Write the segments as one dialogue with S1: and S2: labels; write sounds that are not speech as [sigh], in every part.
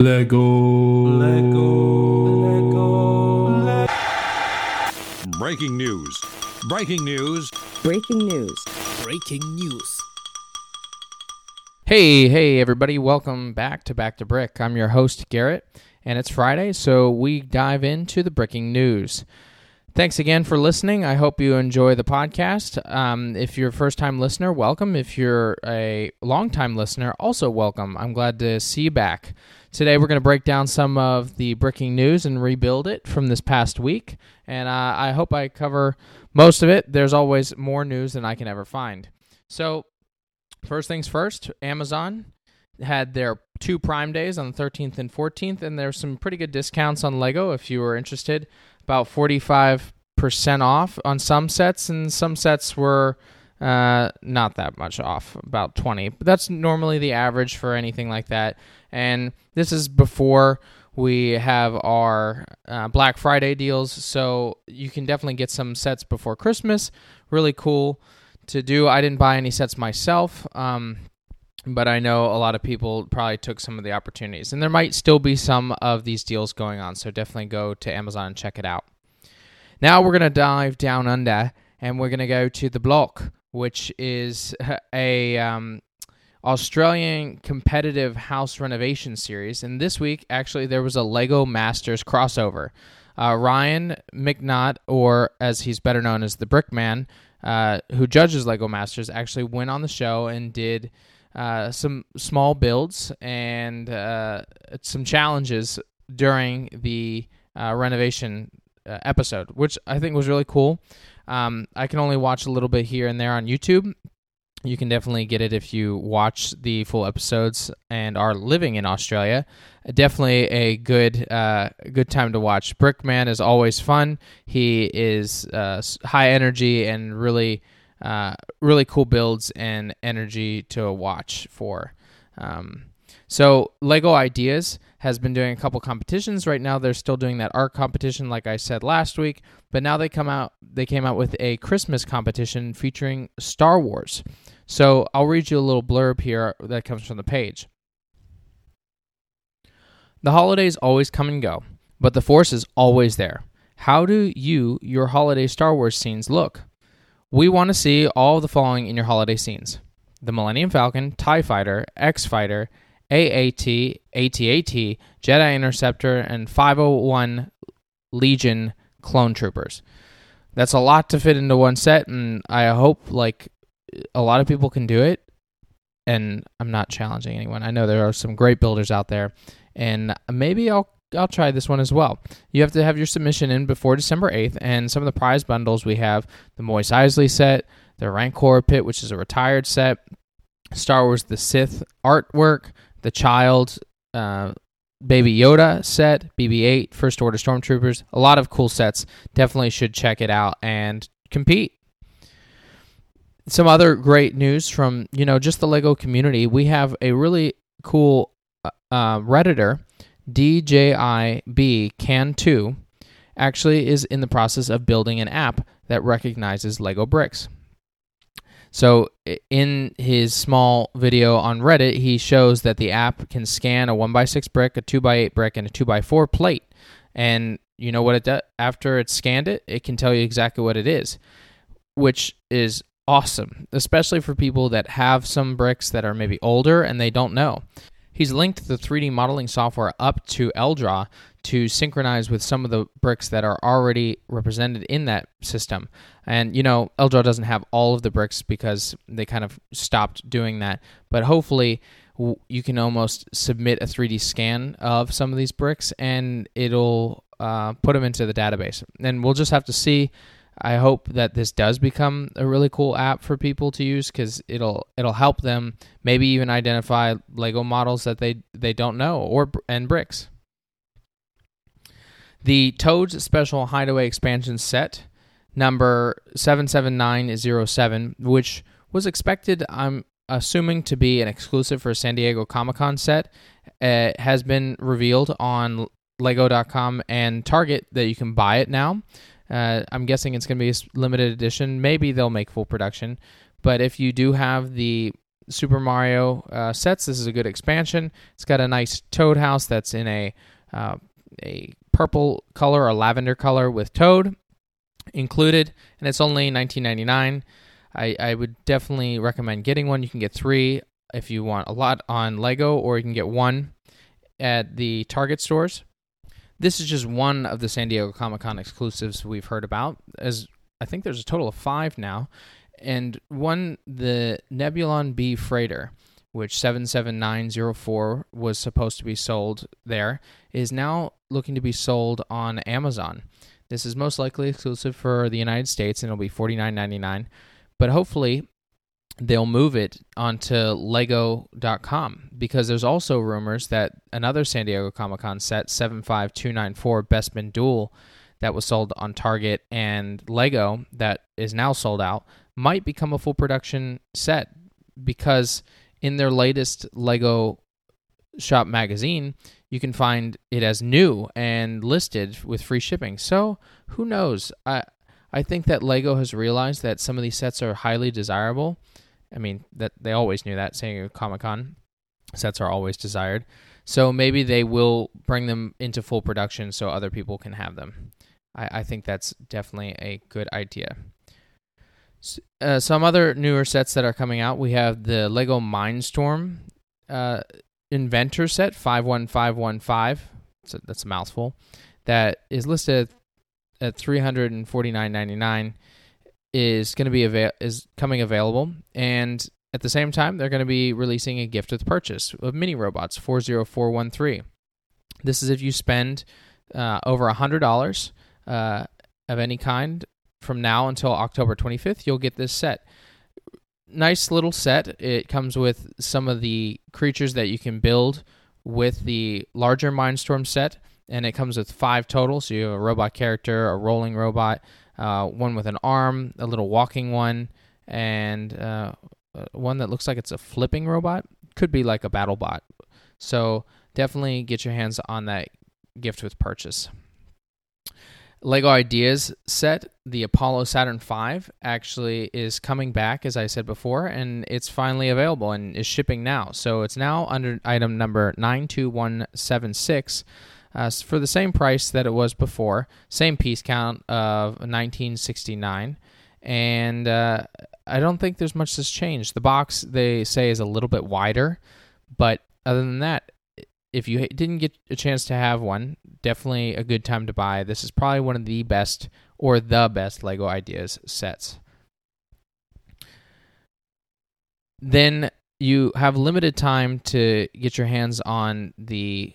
S1: Lego.
S2: Lego.
S3: Breaking news. Breaking news.
S4: Breaking news.
S5: Breaking news.
S6: Hey, hey, everybody, welcome back to Back to Brick. I'm your host, Garrett, and it's Friday, so we dive into the Bricking News. Thanks again for listening. I hope you enjoy the podcast. Um, if you're a first time listener, welcome. If you're a long time listener, also welcome. I'm glad to see you back. Today, we're going to break down some of the breaking news and rebuild it from this past week. And uh, I hope I cover most of it. There's always more news than I can ever find. So, first things first Amazon had their two Prime days on the 13th and 14th, and there's some pretty good discounts on Lego if you were interested about 45% off on some sets, and some sets were uh, not that much off, about 20. But that's normally the average for anything like that. And this is before we have our uh, Black Friday deals, so you can definitely get some sets before Christmas. Really cool to do. I didn't buy any sets myself. Um, but I know a lot of people probably took some of the opportunities. And there might still be some of these deals going on, so definitely go to Amazon and check it out. Now we're going to dive down under and we're going to go to The Block, which is [laughs] a um, Australian competitive house renovation series. And this week, actually, there was a Lego Masters crossover. Uh, Ryan McNaught, or as he's better known as the Brickman, uh, who judges Lego Masters, actually went on the show and did uh, some small builds and uh, some challenges during the uh, renovation uh, episode, which I think was really cool. Um, I can only watch a little bit here and there on YouTube. You can definitely get it if you watch the full episodes and are living in Australia. Definitely a good uh, good time to watch. Brickman is always fun. He is uh, high energy and really uh, really cool builds and energy to watch for. Um, so Lego Ideas has been doing a couple competitions. Right now, they're still doing that art competition, like I said last week. But now they come out. They came out with a Christmas competition featuring Star Wars. So I'll read you a little blurb here that comes from the page. The holidays always come and go, but the Force is always there. How do you, your holiday Star Wars scenes look? We want to see all of the following in your holiday scenes the Millennium Falcon, TIE Fighter, X Fighter, AAT, ATAT, Jedi Interceptor, and 501 Legion clone troopers. That's a lot to fit into one set, and I hope like a lot of people can do it. And I'm not challenging anyone. I know there are some great builders out there, and maybe I'll I'll try this one as well. You have to have your submission in before December 8th, and some of the prize bundles we have the Mos Eisley set, the Rancor Pit, which is a retired set, Star Wars The Sith artwork, the Child uh, Baby Yoda set, BB 8, First Order Stormtroopers. A lot of cool sets. Definitely should check it out and compete. Some other great news from, you know, just the Lego community. We have a really cool uh, uh Redditor DJIB Can 2 actually is in the process of building an app that recognizes Lego bricks. So, in his small video on Reddit, he shows that the app can scan a 1x6 brick, a 2x8 brick, and a 2x4 plate. And you know what it does? After it's scanned it, it can tell you exactly what it is, which is awesome, especially for people that have some bricks that are maybe older and they don't know. He's linked the 3D modeling software up to LDraw to synchronize with some of the bricks that are already represented in that system. And you know, LDraw doesn't have all of the bricks because they kind of stopped doing that. But hopefully, you can almost submit a 3D scan of some of these bricks, and it'll uh, put them into the database. And we'll just have to see I hope that this does become a really cool app for people to use because it'll it'll help them maybe even identify Lego models that they they don't know or and bricks. The Toad's Special Hideaway Expansion Set number 77907, which was expected, I'm assuming, to be an exclusive for San Diego Comic Con set, uh, has been revealed on Lego.com and Target that you can buy it now. Uh, I'm guessing it's going to be a limited edition. Maybe they'll make full production. But if you do have the Super Mario uh, sets. This is a good expansion. It's got a nice Toad house that's in a uh, a purple color or lavender color with Toad included, and it's only 19.99. I, I would definitely recommend getting one. You can get three if you want a lot on Lego, or you can get one at the Target stores. This is just one of the San Diego Comic Con exclusives we've heard about. As I think there's a total of five now, and one the Nebulon B freighter, which 77904 was supposed to be sold there, is now looking to be sold on Amazon. This is most likely exclusive for the United States, and it'll be $49.99. But hopefully, they'll move it onto lego.com because there's also rumors that another San Diego Comic Con set 75294 Bespin Duel that was sold on Target and Lego that is now sold out might become a full production set because in their latest Lego Shop magazine, you can find it as new and listed with free shipping. So, who knows? I I think that Lego has realized that some of these sets are highly desirable I mean, that they always knew that. Saying Comic Con sets are always desired, so maybe they will bring them into full production so other people can have them. I, I think that's definitely a good idea. Uh, some other newer sets that are coming out. We have the Lego Mindstorm uh, Inventor set five one five one five. That's a mouthful. That is listed at three hundred and forty nine ninety nine is going to be avail- is coming available, and at the same time, they're going to be releasing a gift with purchase of mini robots 40413. This is if you spend uh, over $100 uh, of any kind from now until October 25th, you'll get this set. Nice little set. It comes with some of the creatures that you can build with the larger Mindstorm set, and it comes with five total. So you have a robot character, a rolling robot, uh, one with an arm, a little walking one, and uh, uh, one that looks like it's a flipping robot. Could be like a battle bot. So definitely get your hands on that gift with purchase. Lego Ideas set, the Apollo Saturn V, actually is coming back, as I said before, and it's finally available and is shipping now. So it's now under item number 92176 uh, for the same price that it was before, same piece count of 1969, and uh, I don't think there's much that's changed. The box they say is a little bit wider, but other than that, if you didn't get a chance to have one, definitely a good time to buy. This is probably one of the best or the best Lego Ideas sets. Then you have limited time to get your hands on the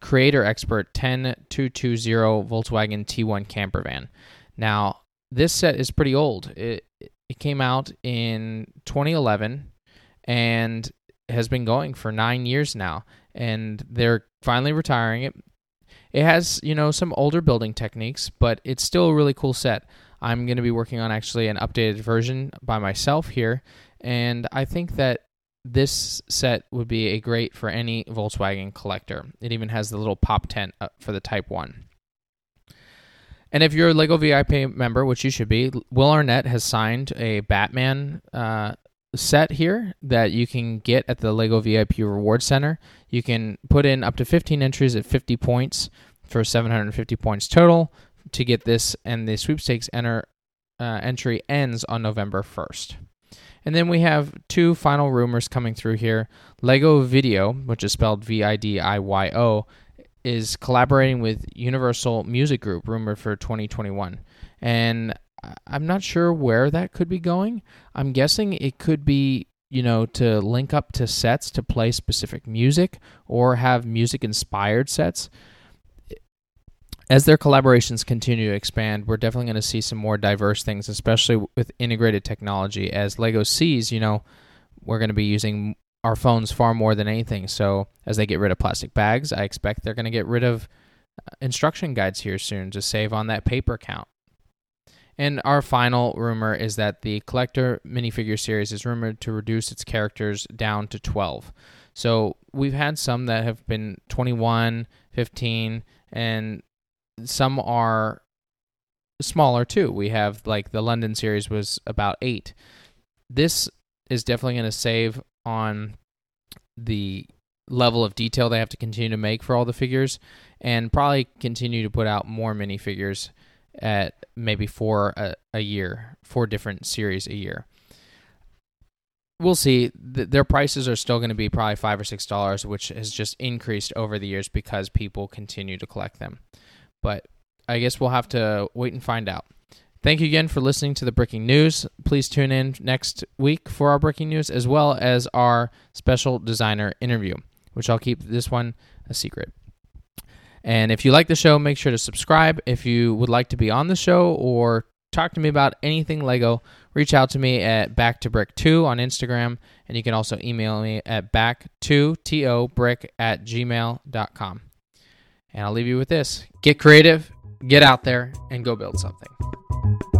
S6: Creator Expert 10220 Volkswagen T1 camper van. Now, this set is pretty old. It it came out in 2011 and has been going for 9 years now and they're finally retiring it. It has, you know, some older building techniques, but it's still a really cool set. I'm going to be working on actually an updated version by myself here, and I think that this set would be a great for any Volkswagen collector. It even has the little pop tent uh, for the Type 1. And if you're a Lego VIP member, which you should be, Will Arnett has signed a Batman uh, set here that you can get at the Lego VIP Reward Center. You can put in up to 15 entries at 50 points for 750 points total to get this, and the sweepstakes enter, uh, entry ends on November 1st. And then we have two final rumors coming through here. Lego Vidiyo, which is spelled V I D I Y O, is collaborating with Universal Music Group, rumored for 2021. And I'm not sure where that could be going. I'm guessing it could be, you know, to link up to sets to play specific music or have music inspired sets as their collaborations continue to expand, we're definitely going to see some more diverse things, especially with integrated technology. As Lego sees, you know, we're going to be using our phones far more than anything. So as they get rid of plastic bags, I expect they're going to get rid of uh, instruction guides here soon to save on that paper count. And our final rumor is that the collector minifigure series is rumored to reduce its characters down to 12. So we've had some that have been 21, 15, and some are smaller too. We have like the London series was about eight. This is definitely going to save on the level of detail they have to continue to make for all the figures and probably continue to put out more minifigures at maybe four a, a year, four different series a year. We'll see. their prices are still going to be probably five or six dollars, which has just increased over the years because people continue to collect them. But I guess we'll have to wait and find out. Thank you again for listening to the Bricking News. Please tune in next week for our Bricking News as well as our special designer interview, which I'll keep this one a secret. And if you like the show, make sure to subscribe. If you would like to be on the show or talk to me about anything Lego, reach out to me at back to brick 2 on Instagram. And you can also email me at back to to brick at gmail.com. And I'll leave you with this get creative, get out there, and go build something.